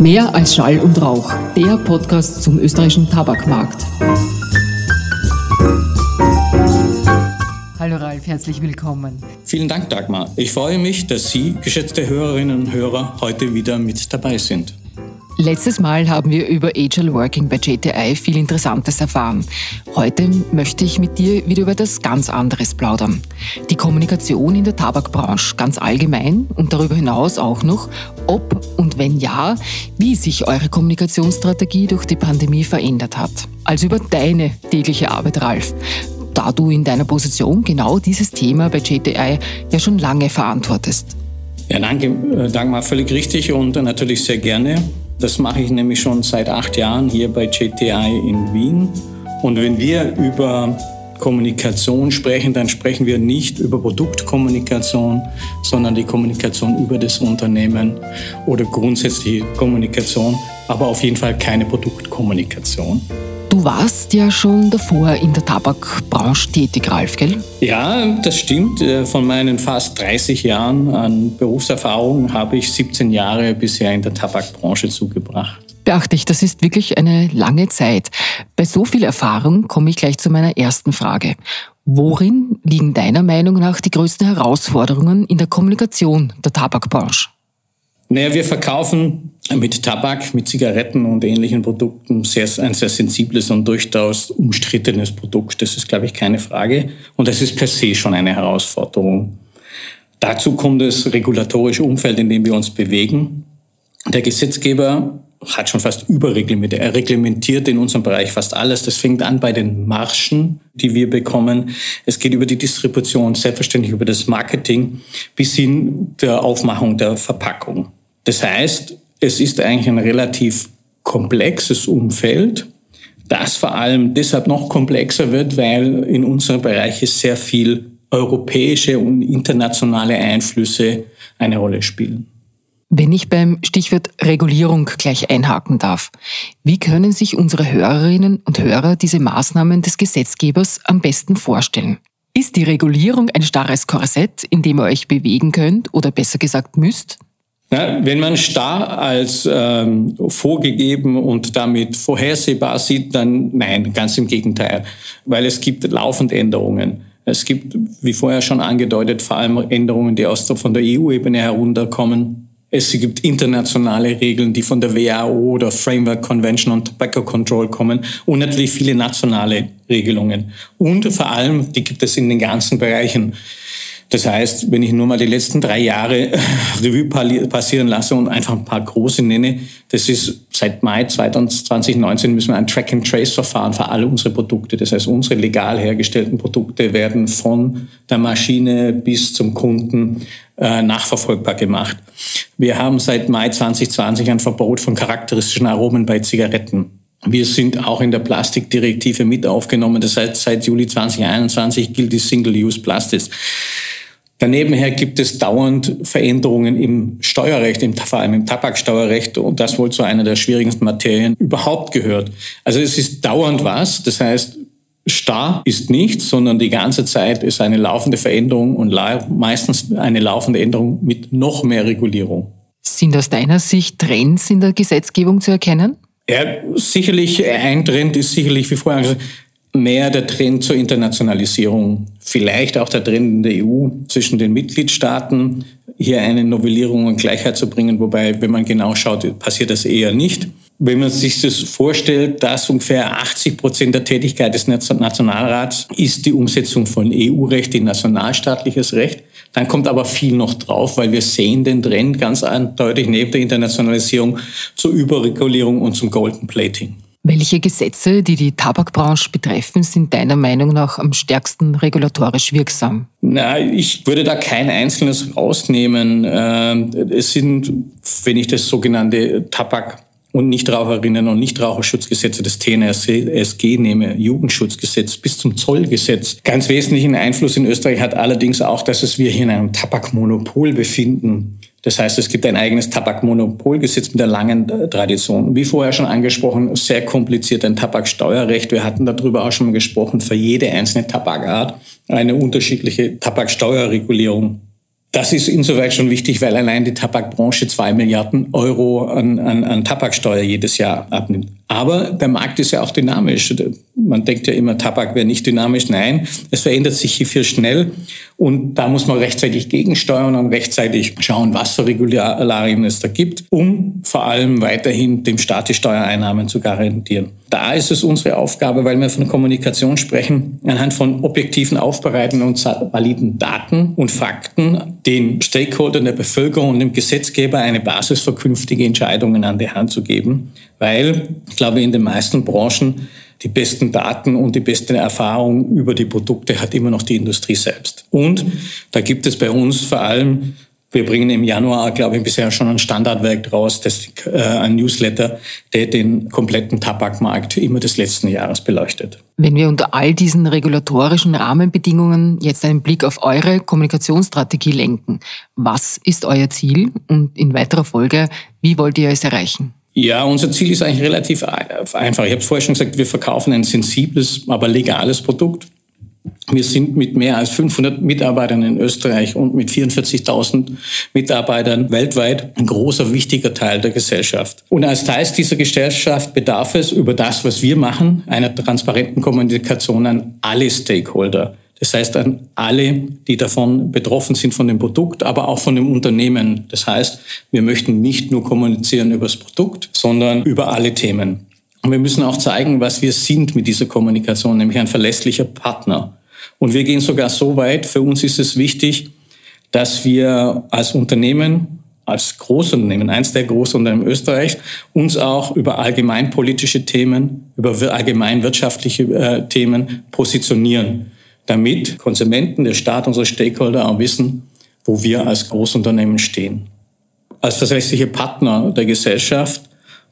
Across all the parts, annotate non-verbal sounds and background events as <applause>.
Mehr als Schall und Rauch, der Podcast zum österreichischen Tabakmarkt. Hallo Ralf, herzlich willkommen. Vielen Dank, Dagmar. Ich freue mich, dass Sie, geschätzte Hörerinnen und Hörer, heute wieder mit dabei sind. Letztes Mal haben wir über Agile Working bei JTI viel Interessantes erfahren. Heute möchte ich mit dir wieder über etwas ganz anderes plaudern. Die Kommunikation in der Tabakbranche ganz allgemein und darüber hinaus auch noch, ob und wenn ja, wie sich eure Kommunikationsstrategie durch die Pandemie verändert hat. Also über deine tägliche Arbeit, Ralf da du in deiner Position genau dieses Thema bei JTI ja schon lange verantwortest. Ja, danke, äh, Dagmar, völlig richtig und natürlich sehr gerne. Das mache ich nämlich schon seit acht Jahren hier bei JTI in Wien. Und wenn wir über Kommunikation sprechen, dann sprechen wir nicht über Produktkommunikation, sondern die Kommunikation über das Unternehmen oder grundsätzliche Kommunikation, aber auf jeden Fall keine Produktkommunikation. Du warst ja schon davor in der Tabakbranche tätig, Ralf, gell? Ja, das stimmt. Äh, von meinen fast 30 Jahren an Berufserfahrung habe ich 17 Jahre bisher in der Tabakbranche zugebracht. Beachte ich, das ist wirklich eine lange Zeit. Bei so viel Erfahrung komme ich gleich zu meiner ersten Frage. Worin liegen deiner Meinung nach die größten Herausforderungen in der Kommunikation der Tabakbranche? Naja, wir verkaufen mit Tabak, mit Zigaretten und ähnlichen Produkten sehr, ein sehr sensibles und durchaus umstrittenes Produkt. Das ist, glaube ich, keine Frage. Und das ist per se schon eine Herausforderung. Dazu kommt das regulatorische Umfeld, in dem wir uns bewegen. Der Gesetzgeber hat schon fast überreglementiert. Er reglementiert in unserem Bereich fast alles. Das fängt an bei den Marschen, die wir bekommen. Es geht über die Distribution, selbstverständlich über das Marketing bis hin der Aufmachung der Verpackung. Das heißt, es ist eigentlich ein relativ komplexes Umfeld, das vor allem deshalb noch komplexer wird, weil in unserem Bereich sehr viel europäische und internationale Einflüsse eine Rolle spielen. Wenn ich beim Stichwort Regulierung gleich einhaken darf, wie können sich unsere Hörerinnen und Hörer diese Maßnahmen des Gesetzgebers am besten vorstellen? Ist die Regulierung ein starres Korsett, in dem ihr euch bewegen könnt oder besser gesagt müsst? Ja, wenn man starr als ähm, vorgegeben und damit vorhersehbar sieht, dann nein, ganz im Gegenteil, weil es gibt laufend Änderungen. Es gibt, wie vorher schon angedeutet, vor allem Änderungen, die aus der, von der EU-Ebene herunterkommen. Es gibt internationale Regeln, die von der WHO oder Framework Convention on Tobacco Control kommen und natürlich viele nationale Regelungen. Und vor allem, die gibt es in den ganzen Bereichen. Das heißt, wenn ich nur mal die letzten drei Jahre Revue passieren lasse und einfach ein paar große nenne, das ist seit Mai 2019 müssen wir ein Track-and-Trace-Verfahren für alle unsere Produkte. Das heißt, unsere legal hergestellten Produkte werden von der Maschine bis zum Kunden äh, nachverfolgbar gemacht. Wir haben seit Mai 2020 ein Verbot von charakteristischen Aromen bei Zigaretten. Wir sind auch in der Plastikdirektive mit aufgenommen. Das heißt, seit Juli 2021 gilt die Single-Use Plastics. Danebenher gibt es dauernd Veränderungen im Steuerrecht, im, vor allem im Tabaksteuerrecht und das wohl zu einer der schwierigsten Materien überhaupt gehört. Also es ist dauernd was, das heißt, starr ist nichts, sondern die ganze Zeit ist eine laufende Veränderung und meistens eine laufende Änderung mit noch mehr Regulierung. Sind aus deiner Sicht Trends in der Gesetzgebung zu erkennen? Ja, sicherlich ein Trend ist sicherlich, wie vorher gesagt, mehr der Trend zur Internationalisierung, vielleicht auch der Trend in der EU zwischen den Mitgliedstaaten, hier eine Novellierung und Gleichheit zu bringen, wobei, wenn man genau schaut, passiert das eher nicht. Wenn man sich das vorstellt, dass ungefähr 80 Prozent der Tätigkeit des Nationalrats ist die Umsetzung von EU-Recht in nationalstaatliches Recht, dann kommt aber viel noch drauf, weil wir sehen den Trend ganz eindeutig neben der Internationalisierung zur Überregulierung und zum Golden Plating. Welche Gesetze, die die Tabakbranche betreffen, sind deiner Meinung nach am stärksten regulatorisch wirksam? Na, ich würde da kein einzelnes rausnehmen. Ähm, es sind, wenn ich das sogenannte Tabak und Nichtraucherinnen und Nichtraucherschutzgesetze des TNSG nehme, Jugendschutzgesetz bis zum Zollgesetz. Ganz wesentlichen Einfluss in Österreich hat allerdings auch, dass es wir hier in einem Tabakmonopol befinden. Das heißt, es gibt ein eigenes Tabakmonopolgesetz mit einer langen äh, Tradition. Wie vorher schon angesprochen, sehr kompliziert ein Tabaksteuerrecht. Wir hatten darüber auch schon mal gesprochen, für jede einzelne Tabakart eine unterschiedliche Tabaksteuerregulierung. Das ist insoweit schon wichtig, weil allein die Tabakbranche zwei Milliarden Euro an, an, an Tabaksteuer jedes Jahr abnimmt. Aber der Markt ist ja auch dynamisch. Man denkt ja immer, Tabak wäre nicht dynamisch. Nein, es verändert sich hier viel schnell. Und da muss man rechtzeitig gegensteuern und rechtzeitig schauen, was für Regularien es da gibt, um vor allem weiterhin dem Staat die Steuereinnahmen zu garantieren. Da ist es unsere Aufgabe, weil wir von Kommunikation sprechen, anhand von objektiven Aufbereiten und validen Daten und Fakten den Stakeholdern der Bevölkerung und dem Gesetzgeber eine Basis für künftige Entscheidungen an die Hand zu geben. Weil ich glaube, in den meisten Branchen die besten Daten und die besten Erfahrungen über die Produkte hat immer noch die Industrie selbst. Und da gibt es bei uns vor allem wir bringen im Januar, glaube ich, bisher schon ein Standardwerk raus, das, äh, ein Newsletter, der den kompletten Tabakmarkt immer des letzten Jahres beleuchtet. Wenn wir unter all diesen regulatorischen Rahmenbedingungen jetzt einen Blick auf eure Kommunikationsstrategie lenken, was ist euer Ziel und in weiterer Folge, wie wollt ihr es erreichen? Ja, unser Ziel ist eigentlich relativ einfach. Ich habe vorher schon gesagt, wir verkaufen ein sensibles, aber legales Produkt. Wir sind mit mehr als 500 Mitarbeitern in Österreich und mit 44.000 Mitarbeitern weltweit ein großer, wichtiger Teil der Gesellschaft. Und als Teil dieser Gesellschaft bedarf es über das, was wir machen, einer transparenten Kommunikation an alle Stakeholder. Das heißt an alle, die davon betroffen sind von dem Produkt, aber auch von dem Unternehmen. Das heißt, wir möchten nicht nur kommunizieren über das Produkt, sondern über alle Themen. Und wir müssen auch zeigen, was wir sind mit dieser Kommunikation, nämlich ein verlässlicher Partner. Und wir gehen sogar so weit, für uns ist es wichtig, dass wir als Unternehmen, als Großunternehmen, eins der Großunternehmen Österreichs, uns auch über allgemeinpolitische Themen, über allgemeinwirtschaftliche äh, Themen positionieren, damit Konsumenten, der Staat, unsere Stakeholder auch wissen, wo wir als Großunternehmen stehen. Als verlässliche Partner der Gesellschaft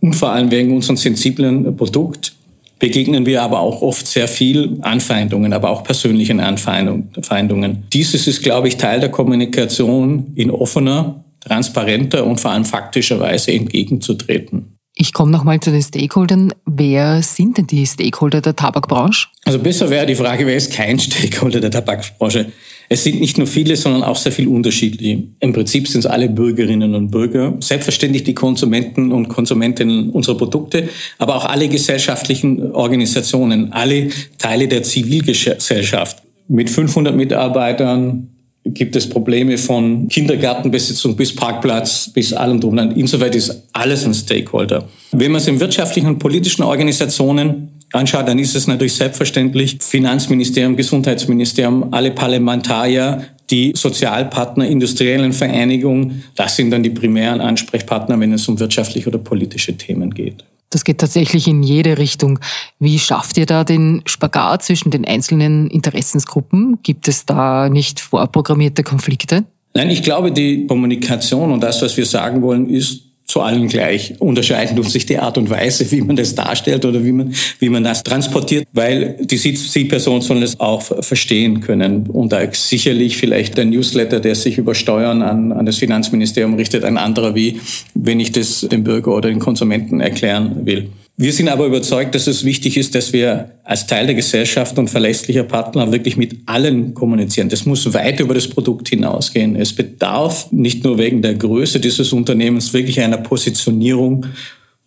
und vor allem wegen unserem sensiblen Produkt begegnen wir aber auch oft sehr viel Anfeindungen, aber auch persönlichen Anfeindungen. Dieses ist, glaube ich, Teil der Kommunikation in offener, transparenter und vor allem faktischer Weise entgegenzutreten. Ich komme nochmal zu den Stakeholdern. Wer sind denn die Stakeholder der Tabakbranche? Also besser wäre die Frage, wer ist kein <laughs> Stakeholder der Tabakbranche? Es sind nicht nur viele, sondern auch sehr viel unterschiedliche. Im Prinzip sind es alle Bürgerinnen und Bürger, selbstverständlich die Konsumenten und Konsumentinnen unserer Produkte, aber auch alle gesellschaftlichen Organisationen, alle Teile der Zivilgesellschaft. Mit 500 Mitarbeitern gibt es Probleme von Kindergartenbesitzung bis Parkplatz bis allem drum. Insoweit ist alles ein Stakeholder. Wenn man es in wirtschaftlichen und politischen Organisationen anschaut, dann ist es natürlich selbstverständlich Finanzministerium, Gesundheitsministerium, alle Parlamentarier, die Sozialpartner, industriellen Vereinigungen, das sind dann die primären Ansprechpartner, wenn es um wirtschaftliche oder politische Themen geht. Das geht tatsächlich in jede Richtung. Wie schafft ihr da den Spagat zwischen den einzelnen Interessensgruppen? Gibt es da nicht vorprogrammierte Konflikte? Nein, ich glaube, die Kommunikation und das, was wir sagen wollen, ist zu allen gleich. Unterscheiden tut sich die Art und Weise, wie man das darstellt oder wie man, wie man das transportiert, weil die Sie-Person soll es auch verstehen können. Und da sicherlich vielleicht der Newsletter, der sich über Steuern an, an das Finanzministerium richtet, ein anderer, wie wenn ich das dem Bürger oder den Konsumenten erklären will. Wir sind aber überzeugt, dass es wichtig ist, dass wir als Teil der Gesellschaft und verlässlicher Partner wirklich mit allen kommunizieren. Das muss weit über das Produkt hinausgehen. Es bedarf nicht nur wegen der Größe dieses Unternehmens wirklich einer Positionierung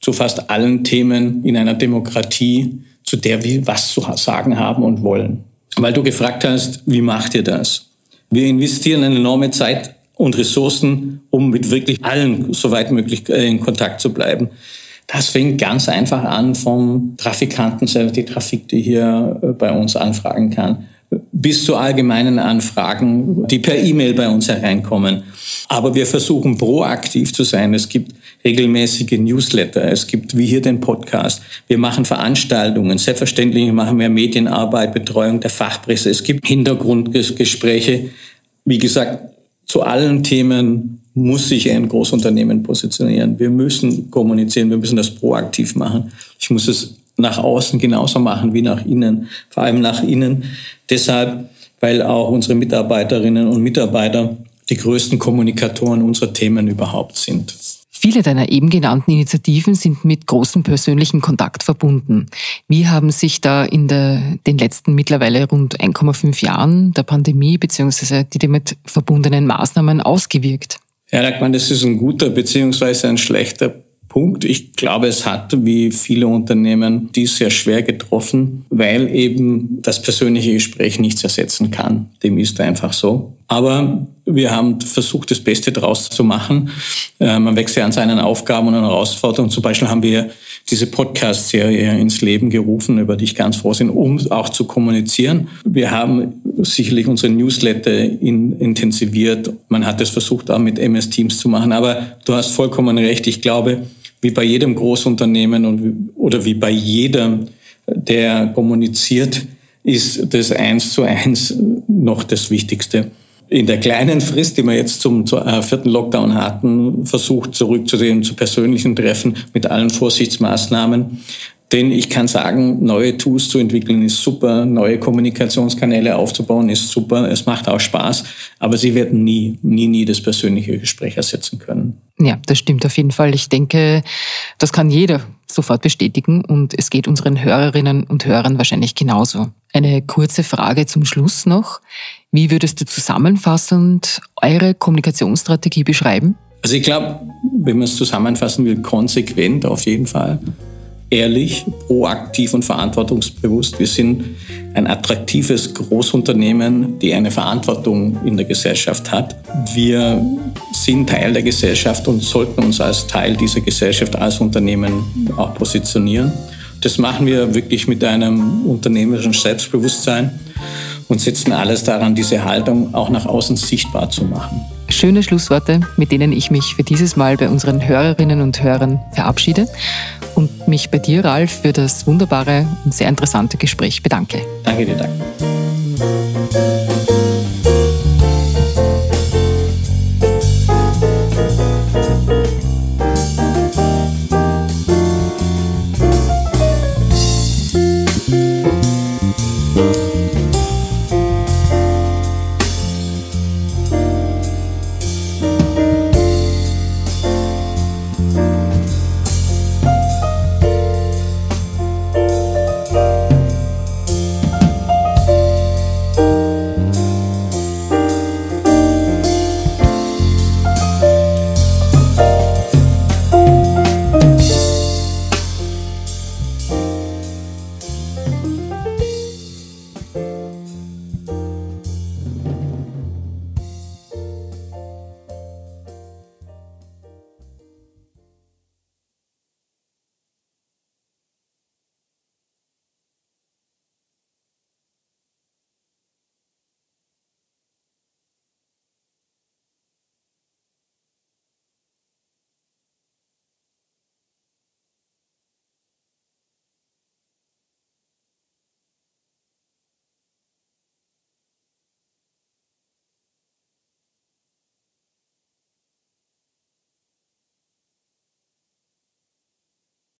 zu fast allen Themen in einer Demokratie, zu der wir was zu sagen haben und wollen. Weil du gefragt hast, wie macht ihr das? Wir investieren eine enorme Zeit und Ressourcen, um mit wirklich allen so weit möglich äh, in Kontakt zu bleiben. Das fängt ganz einfach an vom Trafikanten selbst, die Trafik, die hier äh, bei uns anfragen kann, bis zu allgemeinen Anfragen, die per E-Mail bei uns hereinkommen. Aber wir versuchen proaktiv zu sein. Es gibt regelmäßige Newsletter. Es gibt wie hier den Podcast. Wir machen Veranstaltungen. Selbstverständlich machen wir Medienarbeit, Betreuung der Fachpresse. Es gibt Hintergrundgespräche. Wie gesagt, zu allen Themen muss sich ein Großunternehmen positionieren. Wir müssen kommunizieren, wir müssen das proaktiv machen. Ich muss es nach außen genauso machen wie nach innen, vor allem nach innen. Deshalb, weil auch unsere Mitarbeiterinnen und Mitarbeiter die größten Kommunikatoren unserer Themen überhaupt sind. Viele deiner eben genannten Initiativen sind mit großem persönlichen Kontakt verbunden. Wie haben sich da in der, den letzten mittlerweile rund 1,5 Jahren der Pandemie bzw. die damit verbundenen Maßnahmen ausgewirkt? Ja, Dagmar, das ist ein guter bzw. ein schlechter Punkt. Ich glaube, es hat wie viele Unternehmen dies sehr schwer getroffen, weil eben das persönliche Gespräch nichts ersetzen kann. Dem ist einfach so. Aber wir haben versucht, das Beste daraus zu machen. Äh, man wächst ja an seinen Aufgaben und Herausforderungen. Zum Beispiel haben wir diese Podcast-Serie ins Leben gerufen, über die ich ganz froh bin, um auch zu kommunizieren. Wir haben sicherlich unsere Newsletter in, intensiviert. Man hat es versucht, auch mit MS Teams zu machen. Aber du hast vollkommen recht. Ich glaube, wie bei jedem Großunternehmen und, oder wie bei jedem, der kommuniziert, ist das eins zu eins noch das Wichtigste. In der kleinen Frist, die wir jetzt zum, zum äh, vierten Lockdown hatten, versucht zurückzusehen zu persönlichen Treffen mit allen Vorsichtsmaßnahmen. Denn ich kann sagen, neue Tools zu entwickeln ist super, neue Kommunikationskanäle aufzubauen ist super, es macht auch Spaß, aber sie werden nie, nie, nie das persönliche Gespräch ersetzen können. Ja, das stimmt auf jeden Fall. Ich denke, das kann jeder sofort bestätigen und es geht unseren Hörerinnen und Hörern wahrscheinlich genauso. Eine kurze Frage zum Schluss noch. Wie würdest du zusammenfassend eure Kommunikationsstrategie beschreiben? Also ich glaube, wenn man es zusammenfassen will, konsequent auf jeden Fall ehrlich, proaktiv und verantwortungsbewusst. Wir sind ein attraktives Großunternehmen, die eine Verantwortung in der Gesellschaft hat. Wir sind Teil der Gesellschaft und sollten uns als Teil dieser Gesellschaft als Unternehmen auch positionieren. Das machen wir wirklich mit einem unternehmerischen Selbstbewusstsein und setzen alles daran, diese Haltung auch nach außen sichtbar zu machen. Schöne Schlussworte, mit denen ich mich für dieses Mal bei unseren Hörerinnen und Hörern verabschiede und mich bei dir, Ralf, für das wunderbare und sehr interessante Gespräch bedanke. Danke dir, danke.